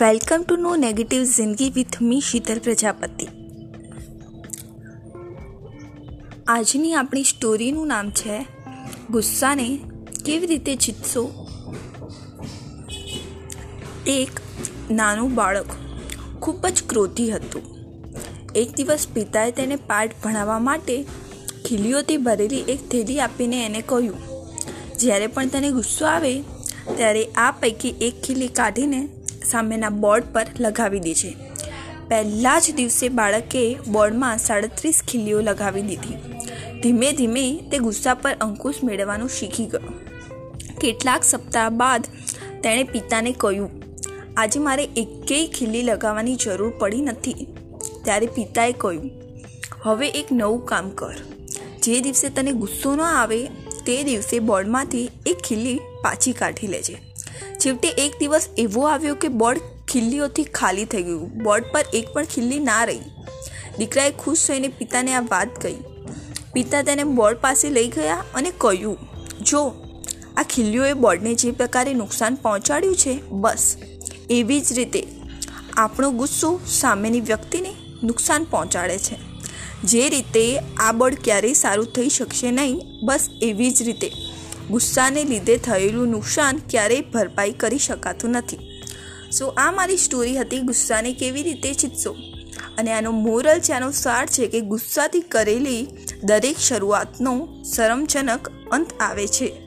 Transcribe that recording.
Welcome to no negative Zindagi with me Shital Prajapati આજની આપણી સ્ટોરીનું નામ છે, ગુસ્સાને કેવી રીતે જીતશો? એક નાનું બાળક ખૂબ જ ક્રોધી હતું. એક દિવસ પિતાએ તેને પાઠ ભણાવવા માટે ખીલીઓથી ભરેલી એક થેલી આપીને એને કહ્યું, જ્યારે પણ તને ગુસ્સો આવે, ત્યારે આ પૈકી એક ખીલી કાઢીને સામેના બોર્ડ પર લગાવી દે છે. પહેલા જ દિવસે બાળકે બોર્ડમાં સાડત્રીસ ખીલીઓ લગાવી દીધી. ધીમે ધીમે તે ગુસ્સા પર અંકુશ મેળવવાનું શીખી ગયો. કેટલાક સપ્તાહ બાદ તેણે પિતાને કહ્યું, આજે મારે એકેય ખીલી લગાવવાની જરૂર પડી નથી. ત્યારે પિતાએ કહ્યું, હવે એક નવું કામ કર. જે દિવસે તને ગુસ્સો ન આવે, તે દિવસે બોર્ડમાંથી એક ખીલી પાછી કાઢી લેજે. છેવટે એક દિવસ એવો આવ્યો કે બોર્ડ ખીલ્લીઓથી ખાલી થઈ ગયું. બોર્ડ પર એક પણ ખીલ્લી ના રહી. દીકરાએ ખુશ થઈને પિતાને આ વાત કહી. પિતા તેને બોર્ડ પાસે લઈ ગયા અને કહ્યું, જો, આ ખીલ્લીઓએ બોર્ડને જે પ્રકારે નુકસાન પહોંચાડ્યું છે, બસ. એવી જ રીતે આપણો ગુસ્સો સામેની વ્યક્તિને નુકસાન પહોંચાડે છે. જે રીતે આ બોર્ડ ક્યારેય સારું થઈ શકશે નહીં, બસ એવી જ રીતે. ગુસ્સાને લીધે થયેલું નુકસાન ક્યારેય ભરપાઈ કરી શકાતું નથી. સો આ મારી સ્ટોરી હતી ગુસ્સાને કેવી રીતે ચીતશો અને આનો મોરલ છે, આનો સાર છે કે ગુસ્સાથી કરેલી દરેક શરૂઆતનો શરમજનક અંત આવે છે.